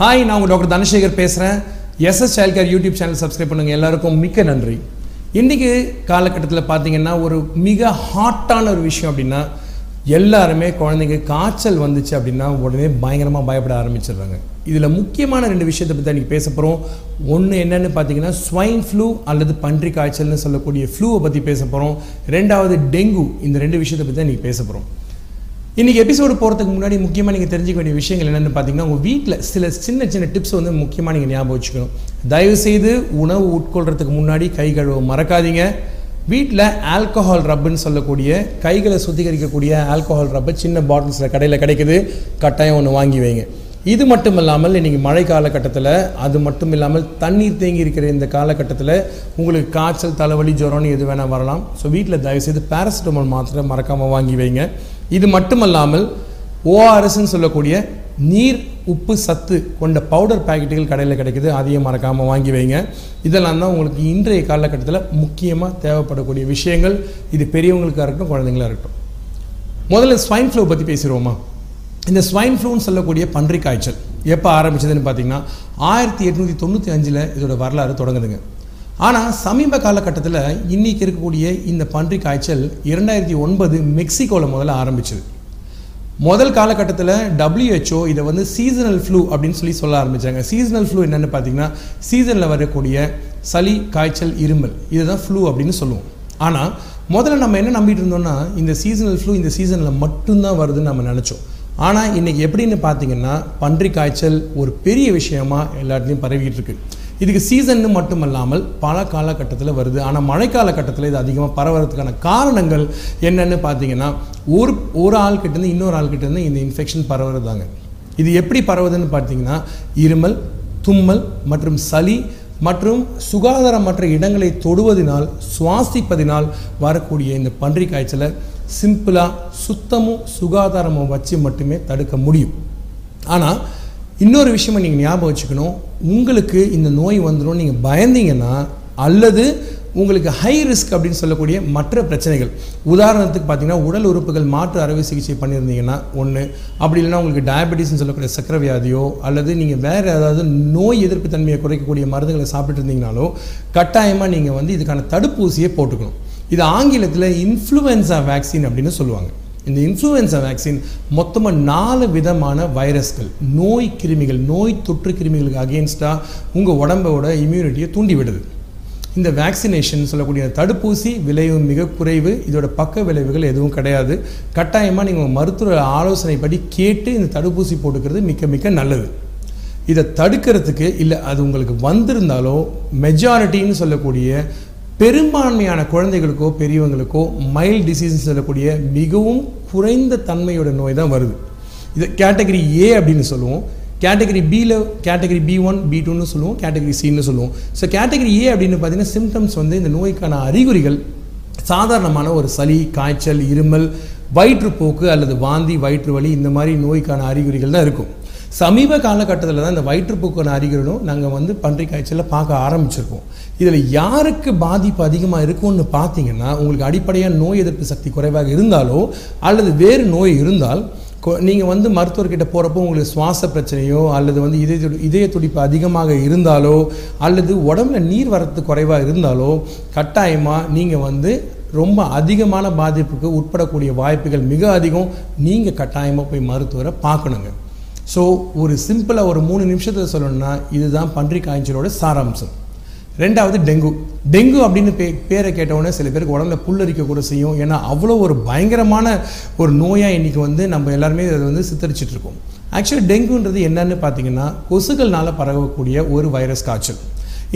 Hi நான் உங்கள் doctor Dhanasekar பேசுகிறேன் SS child care YouTube channel subscribe பண்ணுங்கள் எல்லாருக்கும் மிக்க நன்றி. இன்றைக்கி காலகட்டத்தில் பார்த்தீங்கன்னா ஒரு மிக ஹாட்டான ஒரு விஷயம் அப்படின்னா எல்லாருமே குழந்தைங்க காய்ச்சல் வந்துச்சு அப்படின்னா உடனே பயங்கரமாக பயப்பட ஆரம்பிச்சிடுறாங்க. இதில் முக்கியமான ரெண்டு விஷயத்தை பற்றி இன்றைக்கி பேச போகிறோம் ஒன்று என்னென்னு பார்த்தீங்கன்னா ஸ்வைன் ஃப்ளூ அல்லது பன்றி காய்ச்சல்னு சொல்லக்கூடிய ஃப்ளூவை பற்றி பேச போகிறோம் ரெண்டாவது டெங்கு இந்த ரெண்டு விஷயத்தை பற்றி தான் இன்றைக்கி பேச போகிறோம் இன்றைக்கி எபிசோடு போகிறதுக்கு முன்னாடி முக்கியமாக நீங்கள் தெரிஞ்சிக்க வேண்டிய விஷயங்கள் என்னென்னு பார்த்தீங்கன்னா உங்கள் வீட்டில் சில சின்ன சின்ன டிப்ஸ் வந்து முக்கியமாக நீங்கள் ஞாபகம் வச்சுக்கணும். தயவுசெய்து உணவு உட்கொள்கிறதுக்கு முன்னாடி கை கழுவ மறக்காதீங்க. வீட்டில் ஆல்கஹால் ரப்புன்னு சொல்லக்கூடிய கைகளை சுத்திகரிக்கக்கூடிய ஆல்கஹால் ரப்பு சின்ன பாட்டில்ஸில் கடையில் கிடைக்குது. கட்டாயம் ஒன்று வாங்கி வைங்க. இது மட்டும் இல்லாமல் இன்றைக்கி மழை காலகட்டத்தில் அது மட்டும் இல்லாமல் தண்ணீர் தேங்கி இருக்கிற இந்த காலகட்டத்தில் உங்களுக்கு காய்ச்சல் தலைவலி ஜுரம்னு எது வேணால் வரலாம். ஸோ வீட்டில் தயவுசெய்து பேராசிட்டமால் மாத்திரை மறக்காமல் வாங்கி வைங்க. இது மட்டுமல்லாமல் ஓஆர்எஸ்ன்னு சொல்லக்கூடிய நீர் உப்பு சத்து கொண்ட பவுடர் பாக்கெட்டுகள் கடையில் கிடைக்குது. அதையும் மறக்காமல் வாங்கி வைங்க. இதெல்லாம் தான் உங்களுக்கு இன்றைய காலகட்டத்தில் முக்கியமாக தேவைப்படக்கூடிய விஷயங்கள். இது பெரியவங்களுக்காக இருக்கட்டும் குழந்தைங்களா இருக்கட்டும். முதல்ல ஸ்வைன் ஃப்ளூ பற்றி பேசிடுவோமா? இந்த ஸ்வைன் ஃப்ளூன்னு சொல்லக்கூடிய பன்றி காய்ச்சல் எப்போ ஆரம்பிச்சதுன்னு பார்த்தீங்கன்னா ஆயிரத்தி எட்நூற்றி தொண்ணூற்றி அஞ்சில் இதோட வரலாறு தொடங்குதுங்க. ஆனால் சமீப காலகட்டத்தில் இன்றைக்கி இருக்கக்கூடிய இந்த பன்றி காய்ச்சல் இரண்டாயிரத்தி ஒன்பது மெக்சிகோவில் முதல்ல ஆரம்பிச்சது. முதல் காலகட்டத்தில் டபிள்யூஹெச்ஓ இதை வந்து சீசனல் ஃப்ளூ அப்படின்னு சொல்லி சொல்ல ஆரம்பித்தாங்க சீசனல் ஃப்ளூ என்னென்னு பார்த்தீங்கன்னா சீசனில் வரக்கூடிய சளி காய்ச்சல் இருமல் இதுதான் ஃப்ளூ அப்படின்னு சொல்லுவோம். ஆனால் முதல்ல நம்ம என்ன நம்பிட்டு இருந்தோம்னா இந்த சீசனல் ஃப்ளூ இந்த சீசனில் மட்டும்தான் வருதுன்னு நம்ம நினச்சோம். ஆனால் இன்றைக்கி எப்படின்னு பார்த்தீங்கன்னா பன்றி காய்ச்சல் ஒரு பெரிய விஷயமாக எல்லாத்துலேயும் பரவிக்கிட்டு இருக்குது இதுக்கு சீசன்னு மட்டும் இல்லாமல் பல காலகட்டத்தில் வருது. ஆனால் மழைக்கால கட்டத்தில் இது அதிகமாக பரவறதுக்கான காரணங்கள் என்னென்னு பார்த்தீங்கன்னா ஒரு ஒரு ஆள்கிட்டேருந்து இன்னொரு ஆள்கிட்டேருந்து இந்த இன்ஃபெக்ஷன் பரவுறதாங்க. இது எப்படி பரவுதுன்னு பார்த்தீங்கன்னா இருமல் தும்மல் மற்றும் சளி மற்றும் சுகாதாரமற்ற இடங்களை தொடுவதனால் சுவாசிப்பதினால் வரக்கூடிய இந்த பன்றி காய்ச்சலை சிம்பிளாக சுத்தமும் சுகாதாரமும் வச்சு மட்டுமே தடுக்க முடியும். ஆனால் இன்னொரு விஷயமா நீங்கள் ஞாபகம் வச்சுக்கணும். உங்களுக்கு இந்த நோய் வந்துடும் நீங்கள் பயந்தீங்கன்னா அல்லது உங்களுக்கு ஹை ரிஸ்க் அப்படின்னு சொல்லக்கூடிய மற்ற பிரச்சனைகள். உதாரணத்துக்கு பார்த்தீங்கன்னா உடல் உறுப்புகள் மாற்று அறுவை சிகிச்சை பண்ணியிருந்தீங்கன்னா ஒன்று அப்படி இல்லைன்னா உங்களுக்கு டயபெட்டிஸ்னு சொல்லக்கூடிய சக்கர வியாதியோ அல்லது நீங்கள் வேறு ஏதாவது நோய் எதிர்ப்பு தன்மையை குறைக்கக்கூடிய மருந்துகளை சாப்பிட்டு இருந்தீங்கனாலோ கட்டாயமாக நீங்கள் வந்து இதுக்கான தடுப்பூசியை போட்டுக்கணும். இது ஆங்கிலத்தில் இன்ஃப்ளூயன்சா வேக்சின் அப்படின்னு சொல்லுவாங்க. இந்த இன்ஃப்ளூயன்சா வேக்சின் மொத்தமாக நாலு விதமான வைரஸ்கள் நோய் கிருமிகள் நோய் தொற்று கிருமிகளுக்கு அகேன்ஸ்டாக உங்கள் உடம்போட இம்யூனிட்டியை தூண்டி விடுது. இந்த வேக்சினேஷன் சொல்லக்கூடிய தடுப்பூசி விளைவு மிக குறைவு. இதோட பக்க விளைவுகள் எதுவும் கிடையாது. கட்டாயமாக நீங்கள் மருத்துவ ஆலோசனைப்படி கேட்டு இந்த தடுப்பூசி போட்டுக்கிறது மிக்க மிக்க நல்லது. இதை தடுக்கிறதுக்கு இல்லை அது உங்களுக்கு வந்திருந்தாலோ மெஜாரிட்டின்னு சொல்லக்கூடிய பெரும்பான்மையான குழந்தைகளுக்கோ பெரியவங்களுக்கோ மைல்ட் டிசீஸ் சொல்லக்கூடிய மிகவும் குறைந்த தன்மையோட நோய் தான் வருது. இது கேட்டகரி ஏ அப்படின்னு சொல்லுவோம். கேட்டகரி பியில் கேட்டகரி பி ஒன் பி டூன்னு சொல்லுவோம். கேட்டகரி சின்னு சொல்லுவோம். ஸோ கேட்டகரி ஏ அப்படின்னு பார்த்தீங்கன்னா சிம்டம்ஸ் வந்து இந்த நோய்க்கான அறிகுறிகள். சாதாரணமான ஒரு சளி காய்ச்சல் இருமல் வயிற்றுப்போக்கு அல்லது வாந்தி வயிற்று வலி இந்த மாதிரி நோய்க்கான அறிகுறிகள் தான் இருக்கும். சமீப காலகட்டத்தில் தான் இந்த வயிற்றுப்போக்கான அறிகுறிகளும் நாங்கள் வந்து பன்றி காய்ச்சலில் பார்க்க ஆரம்பிச்சிருக்கோம். இதில் யாருக்கு பாதிப்பு அதிகமாக இருக்கும்னு பார்த்தீங்கன்னா உங்களுக்கு அடிப்படையாக நோய் எதிர்ப்பு சக்தி குறைவாக இருந்தாலோ அல்லது வேறு நோய் இருந்தால் நீங்கள் வந்து மருத்துவர்கிட்ட போகிறப்போ உங்களுக்கு சுவாச பிரச்சனையோ அல்லது வந்து இதய துடி இதய துடிப்பு அதிகமாக இருந்தாலோ அல்லது உடம்புல நீர் வரத்து குறைவாக இருந்தாலோ கட்டாயமாக நீங்கள் வந்து ரொம்ப அதிகமான பாதிப்புக்கு உட்படக்கூடிய வாய்ப்புகள் மிக அதிகம். நீங்கள் கட்டாயமாக போய் மருத்துவரை பார்க்கணுங்க. ஸோ ஒரு சிம்பிளாக ஒரு மூணு நிமிஷத்தில் சொல்லணும்னா இதுதான் பன்றி காய்ச்சலோட சாராம்சம். ரெண்டாவது டெங்கு. டெங்கு அப்படின்னு பே பேரை கேட்டவுடனே சில பேருக்கு உடம்புல புல்லரிக்க கூட செய்யும். ஏன்னா அவ்வளோ ஒரு பயங்கரமான ஒரு நோயாக இன்றைக்கி வந்து நம்ம எல்லாருமே அதை வந்து சித்தரிச்சிட்ருக்கோம். ஆக்சுவலி டெங்குன்றது என்னன்னு பார்த்தீங்கன்னா கொசுக்கள்னால பரவக்கூடிய ஒரு வைரஸ் காய்ச்சல்.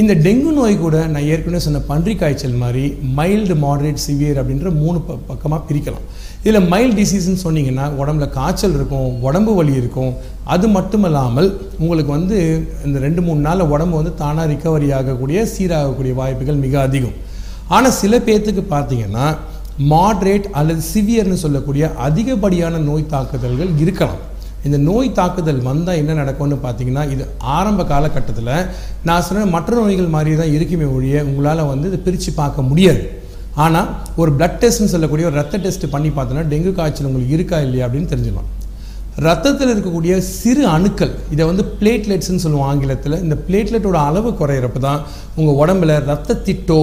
இந்த டெங்கு நோய் கூட நான் ஏற்கனவே சொன்ன பன்றி காய்ச்சல் மாதிரி மைல்டு மாடரேட் சிவியர் அப்படின்ற மூணு ப பக்கமாக பிரிக்கலாம். இதில் மைல்டு டிசீஸ்ன்னு சொன்னீங்கன்னா உடம்புல காய்ச்சல் இருக்கும் உடம்பு வலி இருக்கும். அது மட்டும் இல்லாமல் உங்களுக்கு வந்து இந்த ரெண்டு மூணு நாளில் உடம்பு வந்து தானாக ரிக்கவரி ஆகக்கூடிய சீராகக்கூடிய வாய்ப்புகள் மிக அதிகம். ஆனால் சில பேர்த்துக்கு பார்த்தீங்கன்னா மாட்ரேட் அல்லது சிவியர்னு சொல்லக்கூடிய அதிகப்படியான நோய் தாக்குதல்கள் இருக்கலாம். இந்த நோய் தாக்குதல் வந்தால் என்ன நடக்கும்னு பார்த்தீங்கன்னா இது ஆரம்ப காலகட்டத்தில் நான் சொன்ன மற்ற நோய்கள் மாதிரி தான் இருக்குமே ஒழிய உங்களால் வந்து இதை பிரித்து பார்க்க முடியாது. ஆனால் ஒரு பிளட் டெஸ்ட்னு சொல்லக்கூடிய ஒரு ரத்த டெஸ்ட் பண்ணி பார்த்தோன்னா டெங்கு காய்ச்சல் உங்களுக்கு இருக்கா இல்லையா அப்படின்னு தெரிஞ்சுக்கலாம். ரத்தத்தில் இருக்கக்கூடிய சிறு அணுக்கள் இதை வந்து பிளேட்லெட்ஸ்னு சொல்லுவோம் ஆங்கிலத்தில் இந்த பிளேட்லெட்டோட அளவு குறையிறப்ப தான் உங்கள் உடம்புல ரத்த திட்டோ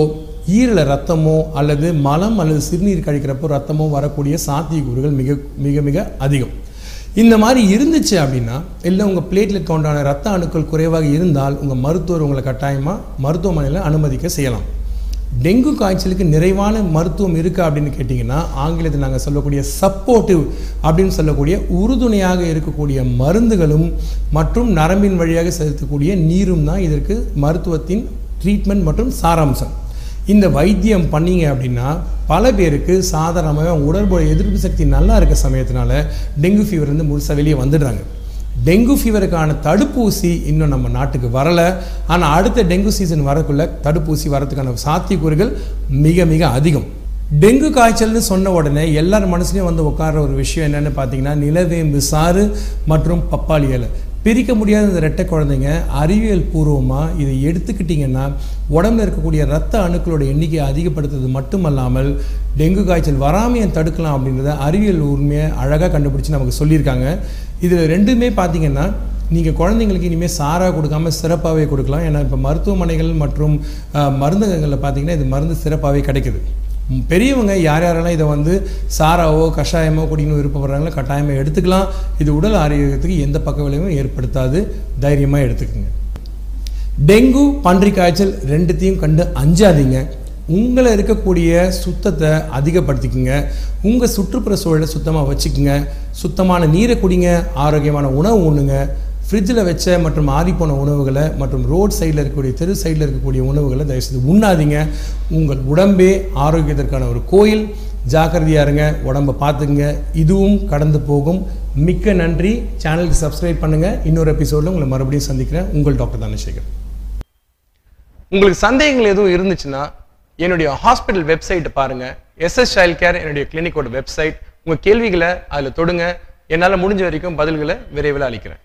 ஈரல ரத்தமோ அல்லது மலம் அல்லது சிறுநீர் கழிக்கிறப்போ ரத்தமோ வரக்கூடிய சாத்தியக்கூறுகள் மிக மிக மிக அதிகம். இந்த மாதிரி இருந்துச்சு அப்படின்னா இல்லை உங்கள் பிளேட்லெட் கவுண்டான ரத்த அணுக்கள் குறைவாக இருந்தால் உங்கள் மருத்துவர் உங்களை கட்டாயமாக மருத்துவமனையில் அனுமதிக்க செய்யலாம். டெங்கு காய்ச்சலுக்கு நிறைவான மருத்துவம் இருக்கா அப்படின்னு கேட்டிங்கன்னா ஆங்கிலத்தில் நாங்கள் சொல்லக்கூடிய சப்போர்ட்டிவ் அப்படின்னு சொல்லக்கூடிய உறுதுணையாக இருக்கக்கூடிய மருந்துகளும் மற்றும் நரம்பின் வழியாக செலுத்தக்கூடிய நீரும் தான் இதற்கு மருத்துவத்தின் ட்ரீட்மெண்ட் மற்றும் சாராம்சம். இந்த வைத்தியம் பண்ணீங்க அப்படின்னா பல பேருக்கு சாதாரணமாக உடற்புற எதிர்ப்பு சக்தி நல்லா இருக்க சமயத்தினால டெங்கு ஃபீவர் வந்து முழுசாக வெளியே வந்துடுறாங்க. டெங்கு ஃபீவருக்கான தடுப்பூசி இன்னும் நம்ம நாட்டுக்கு வரலை. ஆனால் அடுத்த டெங்கு சீசன் வரக்குள்ள தடுப்பூசி வரதுக்கான சாத்தியக்கூறுகள் மிக மிக அதிகம். டெங்கு காய்ச்சல்னு சொன்ன உடனே எல்லார் மனசுலையும் வந்து உட்கார்ற ஒரு விஷயம் என்னென்னு பார்த்தீங்கன்னா நிலவேம்பு சாறு மற்றும் பப்பாளி இலை. பிரிக்க முடியாத இந்த ரெட்டை குழந்தைங்க அறிவியல் பூர்வமாக இதை எடுத்துக்கிட்டிங்கன்னா உடம்புல இருக்கக்கூடிய ரத்த அணுக்களோட எண்ணிக்கையை அதிகப்படுத்துறது மட்டுமல்லாமல் டெங்கு காய்ச்சல் வராமையை தடுக்கலாம் அப்படின்றத அறிவியல் உண்மையை அழகாக கண்டுபிடிச்சி நமக்கு சொல்லியிருக்காங்க. இதில் ரெண்டுமே பார்த்தீங்கன்னா நீங்கள் குழந்தைங்களுக்கு இனிமேல் சாராக கொடுக்காம சிறப்பாகவே கொடுக்கலாம். ஏன்னா இப்போ மருத்துவமனைகள் மற்றும் மருந்தகங்களில் பார்த்தீங்கன்னா இது மருந்து சிறப்பாகவே கிடைக்குது. பெரியவங்க யார் யாரெல்லாம் இதை வந்து சாராவோ கஷாயமோ குடிக்கணும் விருப்பப்படுறாங்களோ கட்டாயமாக எடுத்துக்கலாம். இது உடல் ஆரோக்கியத்துக்கு எந்த பக்க விளைவும் ஏற்படுத்தாது. தைரியமாக எடுத்துக்கோங்க. டெங்கு பன்றி காய்ச்சல் ரெண்டுத்தையும் கண்டு அஞ்சாதீங்க. உங்களை இருக்கக்கூடிய சுத்தத்தை அதிகப்படுத்திக்கங்க. உங்கள் சுற்றுப்புற சூழலை சுத்தமாக வச்சுக்கோங்க. சுத்தமான நீரை குடிங்க ஆரோக்கியமான உணவு உண்ணுங்க. ஃப்ரிட்ஜில் வச்ச மற்றும் ஆறிப்போன உணவுகளை மற்றும் ரோட் சைடில் இருக்கக்கூடிய தெரு சைடில் இருக்கக்கூடிய உணவுகளை தயவுசெய்து உண்ணாதீங்க. உங்கள் உடம்பே ஆரோக்கியத்திற்கான ஒரு கோயில். ஜாக்கிரதையாக இருங்க. உடம்பை பார்த்துக்குங்க. இதுவும் கடந்து போகும். மிக்க நன்றி. சேனலுக்கு சப்ஸ்கிரைப் பண்ணுங்கள் இன்னொரு எபிசோடில் உங்களை மறுபடியும் சந்திக்கிறேன். உங்கள் டாக்டர் தனசேகர். உங்களுக்கு சந்தேகங்கள் எதுவும் இருந்துச்சுன்னா என்னுடைய ஹாஸ்பிட்டல் வெப்சைட்டை பாருங்கள் எஸ்எஸ் சைல்ட் கேர் என்னுடைய கிளினிக்கோட வெப்சைட் உங்கள் கேள்விகளை அதில் தொடுங்க. என்னால் முடிஞ்ச வரைக்கும் பதில்களை விரைவில் அளிக்கிறேன்.